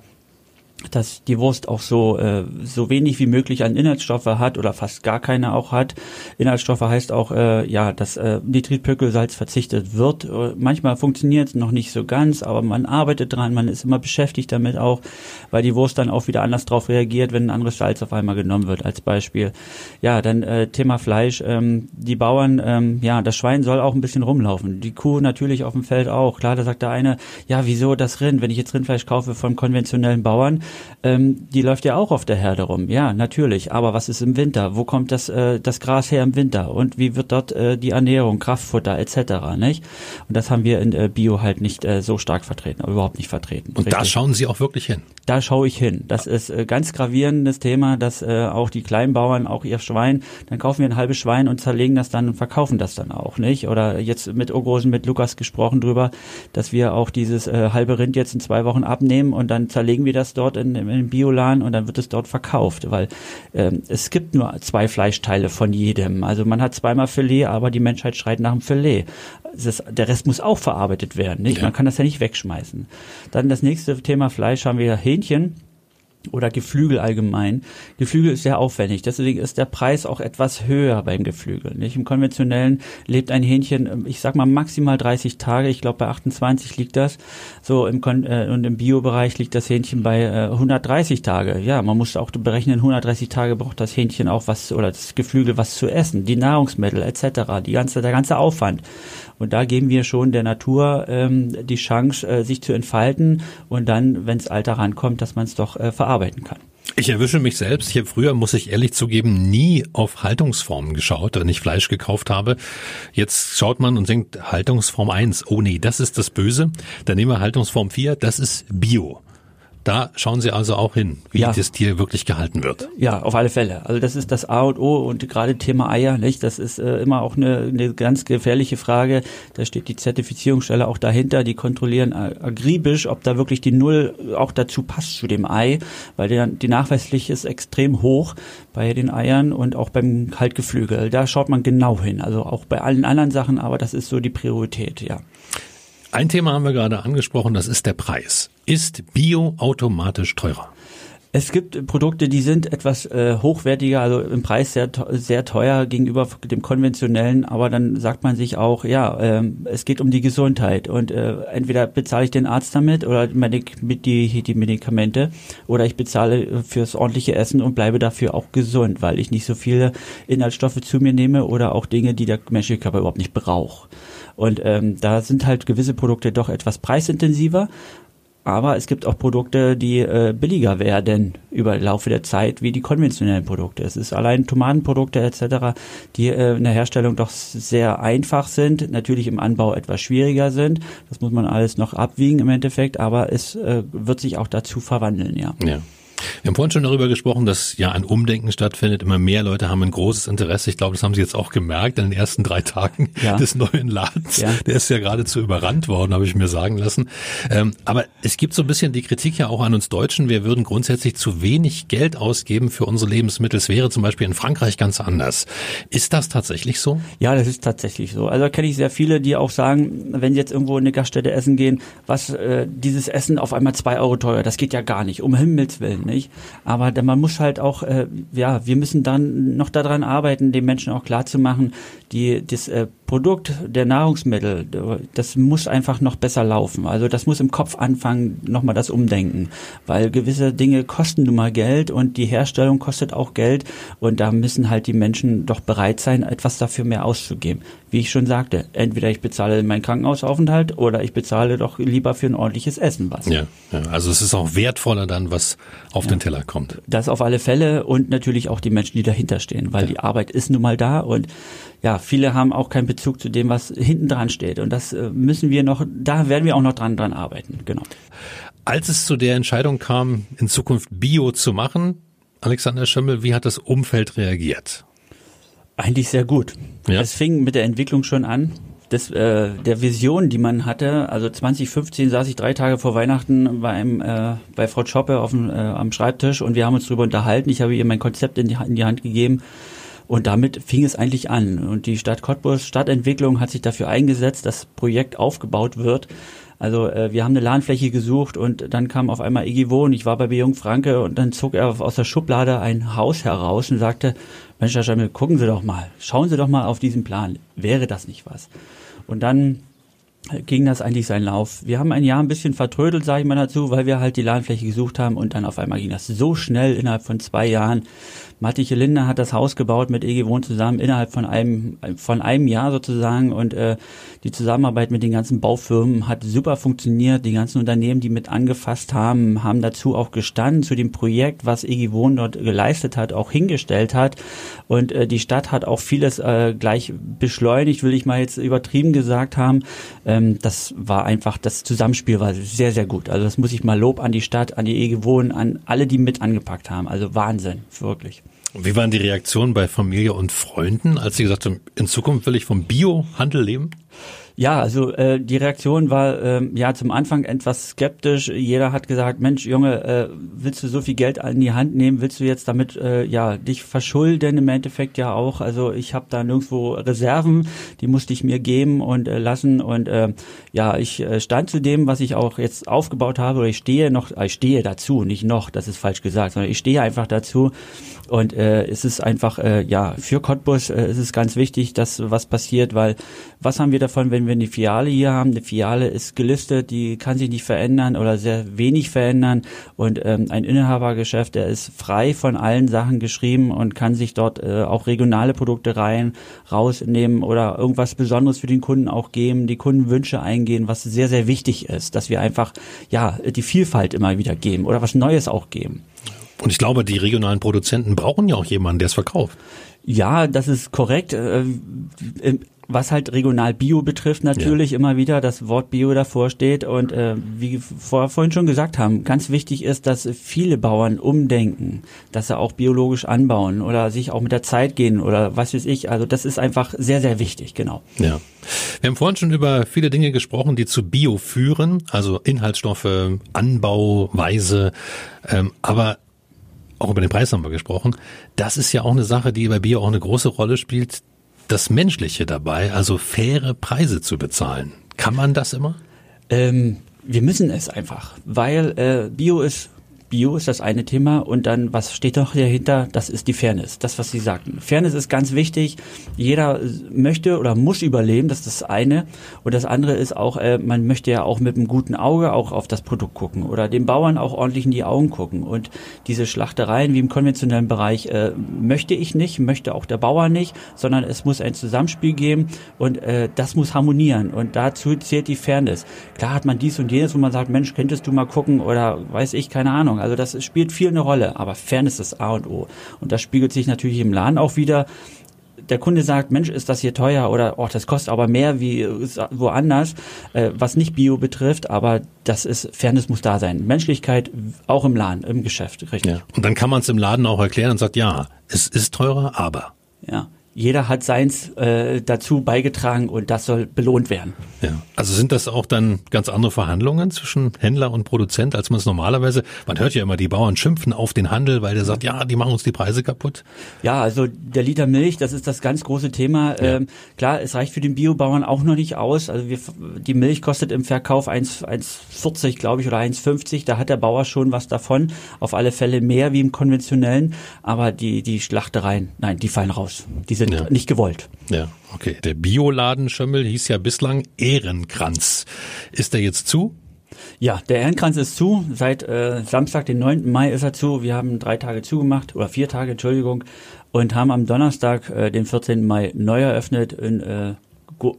C: dass die Wurst auch so äh, so wenig wie möglich an Inhaltsstoffe hat oder fast gar keine auch hat. Inhaltsstoffe heißt auch äh, ja, dass äh, Nitritpökelsalz verzichtet wird. Äh, manchmal funktioniert es noch nicht so ganz, aber man arbeitet dran, man ist immer beschäftigt damit auch, weil die Wurst dann auch wieder anders drauf reagiert, wenn ein anderes Salz auf einmal genommen wird als Beispiel. Ja, dann äh, Thema Fleisch. Ähm, die Bauern, ähm, ja, das Schwein soll auch ein bisschen rumlaufen. Die Kuh natürlich auf dem Feld auch. Klar, da sagt der eine, ja, wieso das Rind? Wenn ich jetzt Rindfleisch kaufe von konventionellen Bauern, ähm, die läuft ja auch auf der Herde rum. Ja, natürlich. Aber was ist im Winter? Wo kommt das, äh, das Gras her im Winter? Und wie wird dort äh, die Ernährung, Kraftfutter etc. Nicht? Und das haben wir in äh, Bio halt nicht äh, so stark vertreten, überhaupt nicht vertreten.
B: Und Richtig. da schauen Sie auch wirklich hin?
C: Da schaue ich hin. Das ist äh, ganz gravierendes Thema, dass äh, auch die Kleinbauern, auch ihr Schwein, dann kaufen wir ein halbes Schwein und zerlegen das dann und verkaufen das dann auch, nicht? Oder jetzt mit Ogrosen, mit Lukas gesprochen drüber, dass wir auch dieses äh, halbe Rind jetzt in zwei Wochen abnehmen und dann zerlegen wir das dort in, in Bioladen und dann wird es dort verkauft, weil ähm, es gibt nur zwei Fleischteile von jedem. Also man hat zweimal Filet, aber die Menschheit schreit nach dem Filet. Das, der Rest muss auch verarbeitet werden, nicht? Ja. Man kann das ja nicht wegschmeißen. Dann das nächste Thema Fleisch haben wir Hähnchen oder Geflügel allgemein. Geflügel ist sehr aufwendig, deswegen ist der Preis auch etwas höher beim Geflügel. Nicht? Im konventionellen lebt ein Hähnchen, ich sag mal maximal 30 Tage, ich glaube bei 28 liegt das. So im Kon äh, und im Biobereich liegt das Hähnchen bei äh, 130 Tage. Ja, man muss auch berechnen, 130 Tage braucht das Hähnchen auch was oder das Geflügel was zu essen, die Nahrungsmittel etc. Die ganze der ganze Aufwand. Und da geben wir schon der Natur ähm, die Chance, äh, sich zu entfalten und dann, wenn es Alter rankommt, dass man es doch äh, verarbeiten kann.
B: Ich erwische mich selbst. Ich habe früher, muss ich ehrlich zugeben, nie auf Haltungsformen geschaut, wenn ich Fleisch gekauft habe. Jetzt schaut man und denkt Haltungsform 1, oh nee, das ist das Böse. Dann nehmen wir Haltungsform 4, das ist Bio. Da schauen Sie also auch hin, wie ja. das Tier wirklich gehalten wird.
C: Ja, auf alle Fälle. Also das ist das A und O und gerade Thema Eier, nicht? Das ist äh, immer auch eine, eine ganz gefährliche Frage. Da steht die Zertifizierungsstelle auch dahinter. Die kontrollieren agribisch, ob da wirklich die Null auch dazu passt zu dem Ei, weil der, die nachweislich ist extrem hoch bei den Eiern und auch beim Kaltgeflügel. Da schaut man genau hin. Also auch bei allen anderen Sachen, aber das ist so die Priorität, ja.
B: Ein Thema haben wir gerade angesprochen, das ist der Preis. Ist Bio automatisch teurer?
C: Es gibt Produkte, die sind etwas äh, hochwertiger, also im Preis sehr, sehr teuer gegenüber dem konventionellen, aber dann sagt man sich auch, ja, ähm, es geht um die Gesundheit und äh, entweder bezahle ich den Arzt damit oder mit die, die Medikamente oder ich bezahle fürs ordentliche Essen und bleibe dafür auch gesund, weil ich nicht so viele Inhaltsstoffe zu mir nehme oder auch Dinge, die der menschliche Körper überhaupt nicht braucht. Und ähm, da sind halt gewisse Produkte doch etwas preisintensiver. Aber es gibt auch Produkte, die äh, billiger werden über den Laufe der Zeit, wie die konventionellen Produkte. Es ist allein Tomatenprodukte etc., die äh, in der Herstellung doch sehr einfach sind, natürlich im Anbau etwas schwieriger sind. Das muss man alles noch abwiegen im Endeffekt, aber es äh, wird sich auch dazu verwandeln, ja.
B: Ja. Wir haben vorhin schon darüber gesprochen, dass ja ein Umdenken stattfindet. Immer mehr Leute haben ein großes Interesse. Ich glaube, das haben Sie jetzt auch gemerkt in den ersten drei Tagen ja. <laughs> des neuen Ladens. Ja. Der ist ja geradezu überrannt worden, habe ich mir sagen lassen. Ähm, aber es gibt so ein bisschen die Kritik ja auch an uns Deutschen. Wir würden grundsätzlich zu wenig Geld ausgeben für unsere Lebensmittel. Es wäre zum Beispiel in Frankreich ganz anders. Ist das tatsächlich so?
C: Ja, das ist tatsächlich so. Also kenne ich sehr viele, die auch sagen, wenn sie jetzt irgendwo in eine Gaststätte essen gehen, was äh, dieses Essen auf einmal zwei Euro teuer, das geht ja gar nicht. Um Himmels Willen nicht. Aber man muss halt auch, äh, ja, wir müssen dann noch daran arbeiten, den Menschen auch klar zu machen, die das äh, Produkt der Nahrungsmittel, das muss einfach noch besser laufen. Also das muss im Kopf anfangen, nochmal das Umdenken, weil gewisse Dinge kosten nun mal Geld und die Herstellung kostet auch Geld und da müssen halt die Menschen doch bereit sein, etwas dafür mehr auszugeben. Wie ich schon sagte, entweder ich bezahle meinen Krankenhausaufenthalt oder ich bezahle doch lieber für ein ordentliches Essen was.
B: Ja, ja also es ist auch wertvoller dann, was auf ja. den Teller kommt.
C: Das auf alle Fälle und natürlich auch die Menschen, die dahinter stehen, weil ja. die Arbeit ist nun mal da und ja, viele haben auch keinen Bezug zu dem, was hinten dran steht. Und das äh, müssen wir noch, da werden wir auch noch dran, dran arbeiten, genau.
B: Als es zu der Entscheidung kam, in Zukunft Bio zu machen, Alexander Schimmel, wie hat das Umfeld reagiert?
C: Eigentlich sehr gut. Ja. Es fing mit der Entwicklung schon an. Des, äh, der Vision, die man hatte, also 2015 saß ich drei Tage vor Weihnachten beim, äh, bei Frau Schoppe auf dem, äh, am Schreibtisch und wir haben uns darüber unterhalten. Ich habe ihr mein Konzept in die, in die Hand gegeben und damit fing es eigentlich an. Und die Stadt Cottbus, Stadtentwicklung hat sich dafür eingesetzt, dass Projekt aufgebaut wird. Also äh, wir haben eine Ladenfläche gesucht und dann kam auf einmal Iggy Wohn, ich war bei Jung Franke und dann zog er aus der Schublade ein Haus heraus und sagte, Mensch, Herr Schemmel, gucken Sie doch mal, schauen Sie doch mal auf diesen Plan, wäre das nicht was? Und dann ging das eigentlich seinen Lauf. Wir haben ein Jahr ein bisschen vertrödelt, sage ich mal dazu, weil wir halt die Ladenfläche gesucht haben und dann auf einmal ging das so schnell innerhalb von zwei Jahren. Mattiche Linde hat das Haus gebaut mit EG Wohn zusammen innerhalb von einem von einem Jahr sozusagen und äh, die Zusammenarbeit mit den ganzen Baufirmen hat super funktioniert. Die ganzen Unternehmen, die mit angefasst haben, haben dazu auch gestanden zu dem Projekt, was EG Wohn dort geleistet hat, auch hingestellt hat und äh, die Stadt hat auch vieles äh, gleich beschleunigt, will ich mal jetzt übertrieben gesagt haben. Ähm, das war einfach das Zusammenspiel war sehr sehr gut. Also das muss ich mal Lob an die Stadt, an die EG Wohn, an alle, die mit angepackt haben. Also Wahnsinn, wirklich.
B: Wie waren die Reaktionen bei Familie und Freunden, als sie gesagt haben, in Zukunft will ich vom Biohandel leben?
C: Ja, also äh, die Reaktion war äh, ja zum Anfang etwas skeptisch. Jeder hat gesagt, Mensch, Junge, äh, willst du so viel Geld in die Hand nehmen? Willst du jetzt damit äh, ja dich verschulden im Endeffekt ja auch? Also ich habe da nirgendwo Reserven, die musste ich mir geben und äh, lassen. Und äh, ja, ich äh, stand zu dem, was ich auch jetzt aufgebaut habe, oder ich stehe noch, äh, ich stehe dazu, nicht noch, das ist falsch gesagt, sondern ich stehe einfach dazu. Und äh, es ist einfach, äh, ja, für Cottbus äh, ist es ganz wichtig, dass was passiert, weil was haben wir davon, wenn wir eine Filiale hier haben? Eine Filiale ist gelistet, die kann sich nicht verändern oder sehr wenig verändern. Und ähm, ein Inhabergeschäft, der ist frei von allen Sachen geschrieben und kann sich dort äh, auch regionale Produkte rein, rausnehmen oder irgendwas Besonderes für den Kunden auch geben, die Kundenwünsche eingehen, was sehr, sehr wichtig ist, dass wir einfach, ja, die Vielfalt immer wieder geben oder was Neues auch geben.
B: Und ich glaube, die regionalen Produzenten brauchen ja auch jemanden, der es verkauft.
C: Ja, das ist korrekt. Was halt regional Bio betrifft, natürlich ja. immer wieder das Wort Bio davor steht. Und äh, wie vor, vorhin schon gesagt haben, ganz wichtig ist, dass viele Bauern umdenken, dass sie auch biologisch anbauen oder sich auch mit der Zeit gehen oder was weiß ich. Also das ist einfach sehr, sehr wichtig, genau.
B: Ja. Wir haben vorhin schon über viele Dinge gesprochen, die zu Bio führen, also Inhaltsstoffe, Anbauweise, ähm, aber auch über den Preis haben wir gesprochen. Das ist ja auch eine Sache, die bei Bio auch eine große Rolle spielt das Menschliche dabei, also faire Preise zu bezahlen. Kann man das immer?
C: Ähm, wir müssen es einfach, weil äh, Bio ist Bio ist das eine Thema und dann, was steht noch dahinter? Das ist die Fairness, das, was Sie sagten. Fairness ist ganz wichtig. Jeder möchte oder muss überleben, das ist das eine. Und das andere ist auch, äh, man möchte ja auch mit einem guten Auge auch auf das Produkt gucken oder dem Bauern auch ordentlich in die Augen gucken. Und diese Schlachtereien wie im konventionellen Bereich äh, möchte ich nicht, möchte auch der Bauer nicht, sondern es muss ein Zusammenspiel geben und äh, das muss harmonieren. Und dazu zählt die Fairness. Klar hat man dies und jenes, wo man sagt, Mensch, könntest du mal gucken oder weiß ich, keine Ahnung. Also das spielt viel eine Rolle, aber Fairness ist A und O. Und das spiegelt sich natürlich im Laden auch wieder der Kunde sagt, Mensch, ist das hier teuer oder oh, das kostet aber mehr wie woanders, äh, was nicht Bio betrifft, aber das ist, Fairness muss da sein. Menschlichkeit auch im Laden, im Geschäft, richtig. Ja.
B: Und dann kann man es im Laden auch erklären und sagt, ja, es ist teurer, aber.
C: Ja jeder hat seins äh, dazu beigetragen und das soll belohnt werden.
B: Ja, also sind das auch dann ganz andere Verhandlungen zwischen Händler und Produzent, als man es normalerweise, man hört ja immer, die Bauern schimpfen auf den Handel, weil der sagt, ja, die machen uns die Preise kaputt.
C: Ja, also der Liter Milch, das ist das ganz große Thema. Ja. Ähm, klar, es reicht für den Biobauern auch noch nicht aus. Also wir, die Milch kostet im Verkauf 1,40, glaube ich, oder 1,50. Da hat der Bauer schon was davon. Auf alle Fälle mehr wie im konventionellen. Aber die, die Schlachtereien, nein, die fallen raus. Die sind
B: Ja.
C: nicht gewollt.
B: Ja, okay. Der Bioladen Schömmel hieß ja bislang Ehrenkranz. Ist der jetzt zu?
C: Ja, der Ehrenkranz ist zu. Seit äh, Samstag, den 9. Mai ist er zu. Wir haben drei Tage zugemacht, oder vier Tage, Entschuldigung, und haben am Donnerstag, äh, den 14. Mai, neu eröffnet in, äh,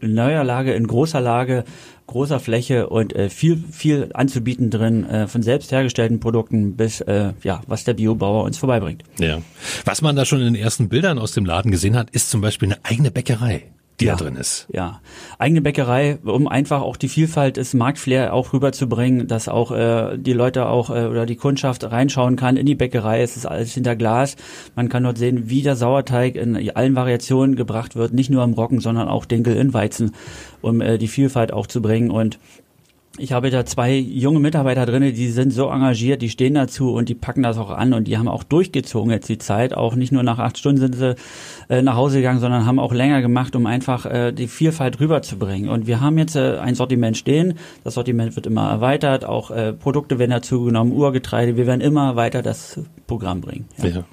C: neuer Lage, in großer Lage, großer Fläche und äh, viel, viel anzubieten drin, äh, von selbst hergestellten Produkten bis, äh, ja, was der Biobauer uns vorbeibringt.
B: Ja. Was man da schon in den ersten Bildern aus dem Laden gesehen hat, ist zum Beispiel eine eigene Bäckerei, die
C: Ja.
B: da drin ist.
C: Ja, eigene Bäckerei, um einfach auch die Vielfalt des Marktflair auch rüberzubringen, dass auch äh, die Leute auch äh, oder die Kundschaft reinschauen kann in die Bäckerei. Es ist alles hinter Glas. Man kann dort sehen, wie der Sauerteig in allen Variationen gebracht wird, nicht nur im Roggen, sondern auch Dinkel in Weizen, um äh, die Vielfalt auch zu bringen und ich habe da zwei junge Mitarbeiter drinne, die sind so engagiert, die stehen dazu und die packen das auch an und die haben auch durchgezogen jetzt die Zeit. Auch nicht nur nach acht Stunden sind sie äh, nach Hause gegangen, sondern haben auch länger gemacht, um einfach äh, die Vielfalt rüberzubringen. Und wir haben jetzt äh, ein Sortiment stehen. Das Sortiment wird immer erweitert. Auch äh, Produkte werden dazugenommen, Urgetreide. Wir werden immer weiter das Programm bringen. Ja.
B: Ja.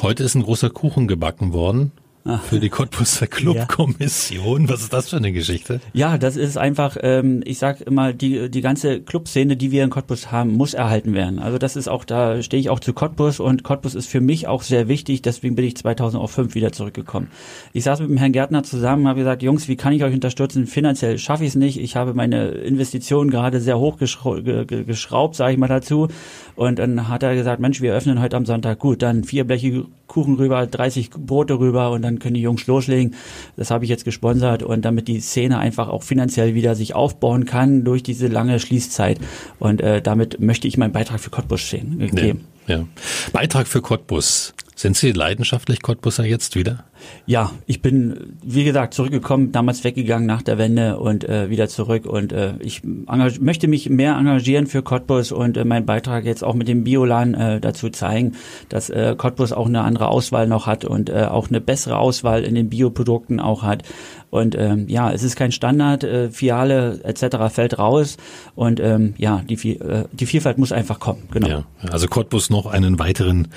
B: Heute ist ein großer Kuchen gebacken worden <laughs> für die Cottbusser Clubkommission. Was ist das für eine Geschichte?
C: Ja, das ist einfach, ähm, ich sag immer, die, die ganze Clubszene, die wir in Cottbus haben, muss erhalten werden. Also das ist auch, da stehe ich auch zu Cottbus und Cottbus ist für mich auch sehr wichtig, deswegen bin ich 2005 wieder zurückgekommen. Ich saß mit dem Herrn Gärtner zusammen, habe gesagt, Jungs, wie kann ich euch unterstützen? Finanziell schaffe ich es nicht. Ich habe meine Investitionen gerade sehr hoch geschrau ge- ge- geschraubt, sage ich mal dazu. Und dann hat er gesagt, Mensch, wir öffnen heute am Sonntag. Gut, dann vier Bleche Kuchen rüber, 30 Brote rüber und dann können die Jungs loslegen. Das habe ich jetzt gesponsert und damit die Szene einfach auch finanziell wieder sich aufbauen kann durch diese lange Schließzeit. Und äh, damit möchte ich meinen Beitrag für Cottbus sehen, äh, geben.
B: Ja. Beitrag für Cottbus. Sind Sie leidenschaftlich Cottbusser jetzt wieder?
C: Ja, ich bin, wie gesagt, zurückgekommen, damals weggegangen nach der Wende und äh, wieder zurück. Und äh, ich möchte mich mehr engagieren für Cottbus und äh, meinen Beitrag jetzt auch mit dem Biolan äh, dazu zeigen, dass äh, Cottbus auch eine andere Auswahl noch hat und äh, auch eine bessere Auswahl in den Bioprodukten auch hat. Und ähm, ja, es ist kein Standard, äh, Fiale etc. fällt raus. Und ähm, ja, die, äh, die Vielfalt muss einfach kommen. Genau.
B: Ja. Also Cottbus noch einen weiteren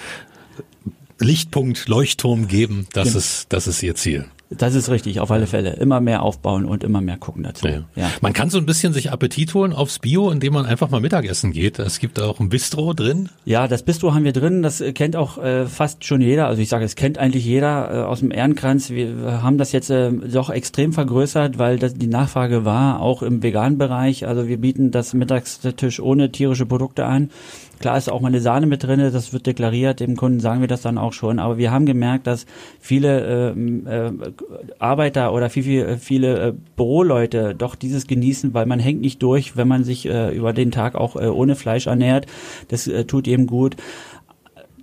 B: Lichtpunkt, Leuchtturm geben. Das
C: Genau.
B: ist, das ist Ihr Ziel.
C: Das ist richtig, auf alle Fälle. Immer mehr aufbauen und immer mehr gucken dazu.
B: Ja.
C: ja.
B: Man kann so ein bisschen sich Appetit holen aufs Bio, indem man einfach mal Mittagessen geht. Es gibt auch ein Bistro drin.
C: Ja, das Bistro haben wir drin, das äh, kennt auch äh, fast schon jeder. Also ich sage, es kennt eigentlich jeder äh, aus dem Ehrenkranz. Wir haben das jetzt äh, doch extrem vergrößert, weil das die Nachfrage war, auch im veganen Bereich. Also wir bieten das Mittagstisch ohne tierische Produkte an. Klar ist auch mal eine Sahne mit drin, das wird deklariert, dem Kunden sagen wir das dann auch schon. Aber wir haben gemerkt, dass viele ähm, äh, Arbeiter oder viel, viel, viele äh, Büroleute doch dieses genießen, weil man hängt nicht durch, wenn man sich äh, über den Tag auch äh, ohne Fleisch ernährt. Das äh, tut eben gut.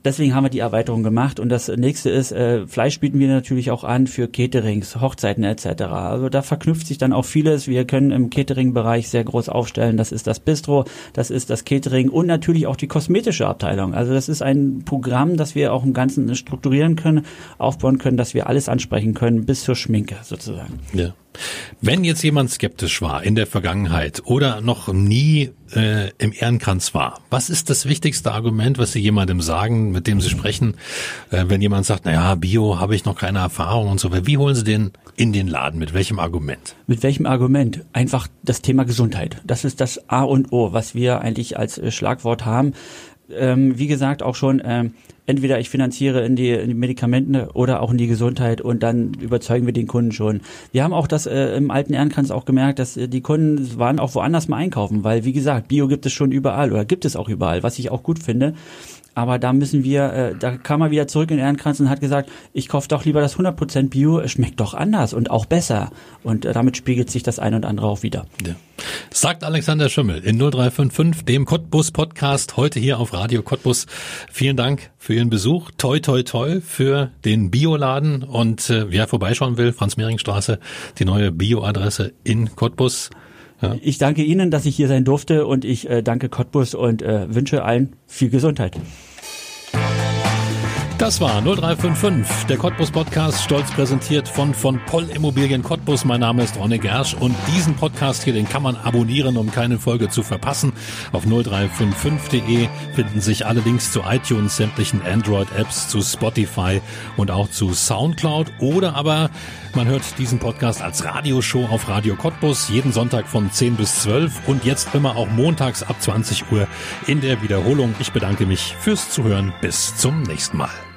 C: Deswegen haben wir die Erweiterung gemacht und das nächste ist, äh, Fleisch bieten wir natürlich auch an für Caterings, Hochzeiten etc. Also da verknüpft sich dann auch vieles. Wir können im Catering-Bereich sehr groß aufstellen. Das ist das Bistro, das ist das Catering und natürlich auch die kosmetische Abteilung. Also das ist ein Programm, das wir auch im Ganzen strukturieren können, aufbauen können, dass wir alles ansprechen können, bis zur Schminke sozusagen.
B: Ja. Wenn jetzt jemand skeptisch war in der Vergangenheit oder noch nie äh, im Ehrenkranz war, was ist das wichtigste Argument, was Sie jemandem sagen, mit dem Sie sprechen, äh, wenn jemand sagt, naja, Bio habe ich noch keine Erfahrung und so weiter. Wie holen Sie den in den Laden? Mit welchem Argument?
C: Mit welchem Argument? Einfach das Thema Gesundheit. Das ist das A und O, was wir eigentlich als äh, Schlagwort haben. Ähm, wie gesagt, auch schon, ähm, entweder ich finanziere in die, in die Medikamente oder auch in die Gesundheit und dann überzeugen wir den Kunden schon. Wir haben auch das äh, im alten Ehrenkranz auch gemerkt, dass äh, die Kunden waren auch woanders mal einkaufen, weil wie gesagt, Bio gibt es schon überall oder gibt es auch überall, was ich auch gut finde. Aber da müssen wir, äh, da kam er wieder zurück in Ehrenkranz und hat gesagt, ich kaufe doch lieber das 100% Bio, es schmeckt doch anders und auch besser. Und äh, damit spiegelt sich das ein und andere auch wieder.
B: Ja. Sagt Alexander Schimmel in 0355, dem Cottbus Podcast, heute hier auf Radio Cottbus. Vielen Dank für Ihren Besuch. Toi, toi, toi für den Bioladen. Und äh, wer vorbeischauen will, Franz-Mehring-Straße, die neue Bio-Adresse in Cottbus. Ja.
C: Ich danke Ihnen, dass ich hier sein durfte und ich äh, danke Cottbus und äh, wünsche allen viel Gesundheit.
B: Das war 0355, der Cottbus Podcast, stolz präsentiert von von Poll Immobilien Cottbus. Mein Name ist Ronne Gersch und diesen Podcast hier, den kann man abonnieren, um keine Folge zu verpassen. Auf 0355.de finden sich alle Links zu iTunes, sämtlichen Android-Apps, zu Spotify und auch zu Soundcloud. Oder aber man hört diesen Podcast als Radioshow auf Radio Cottbus jeden Sonntag von 10 bis 12 und jetzt immer auch montags ab 20 Uhr in der Wiederholung. Ich bedanke mich fürs Zuhören. Bis zum nächsten Mal.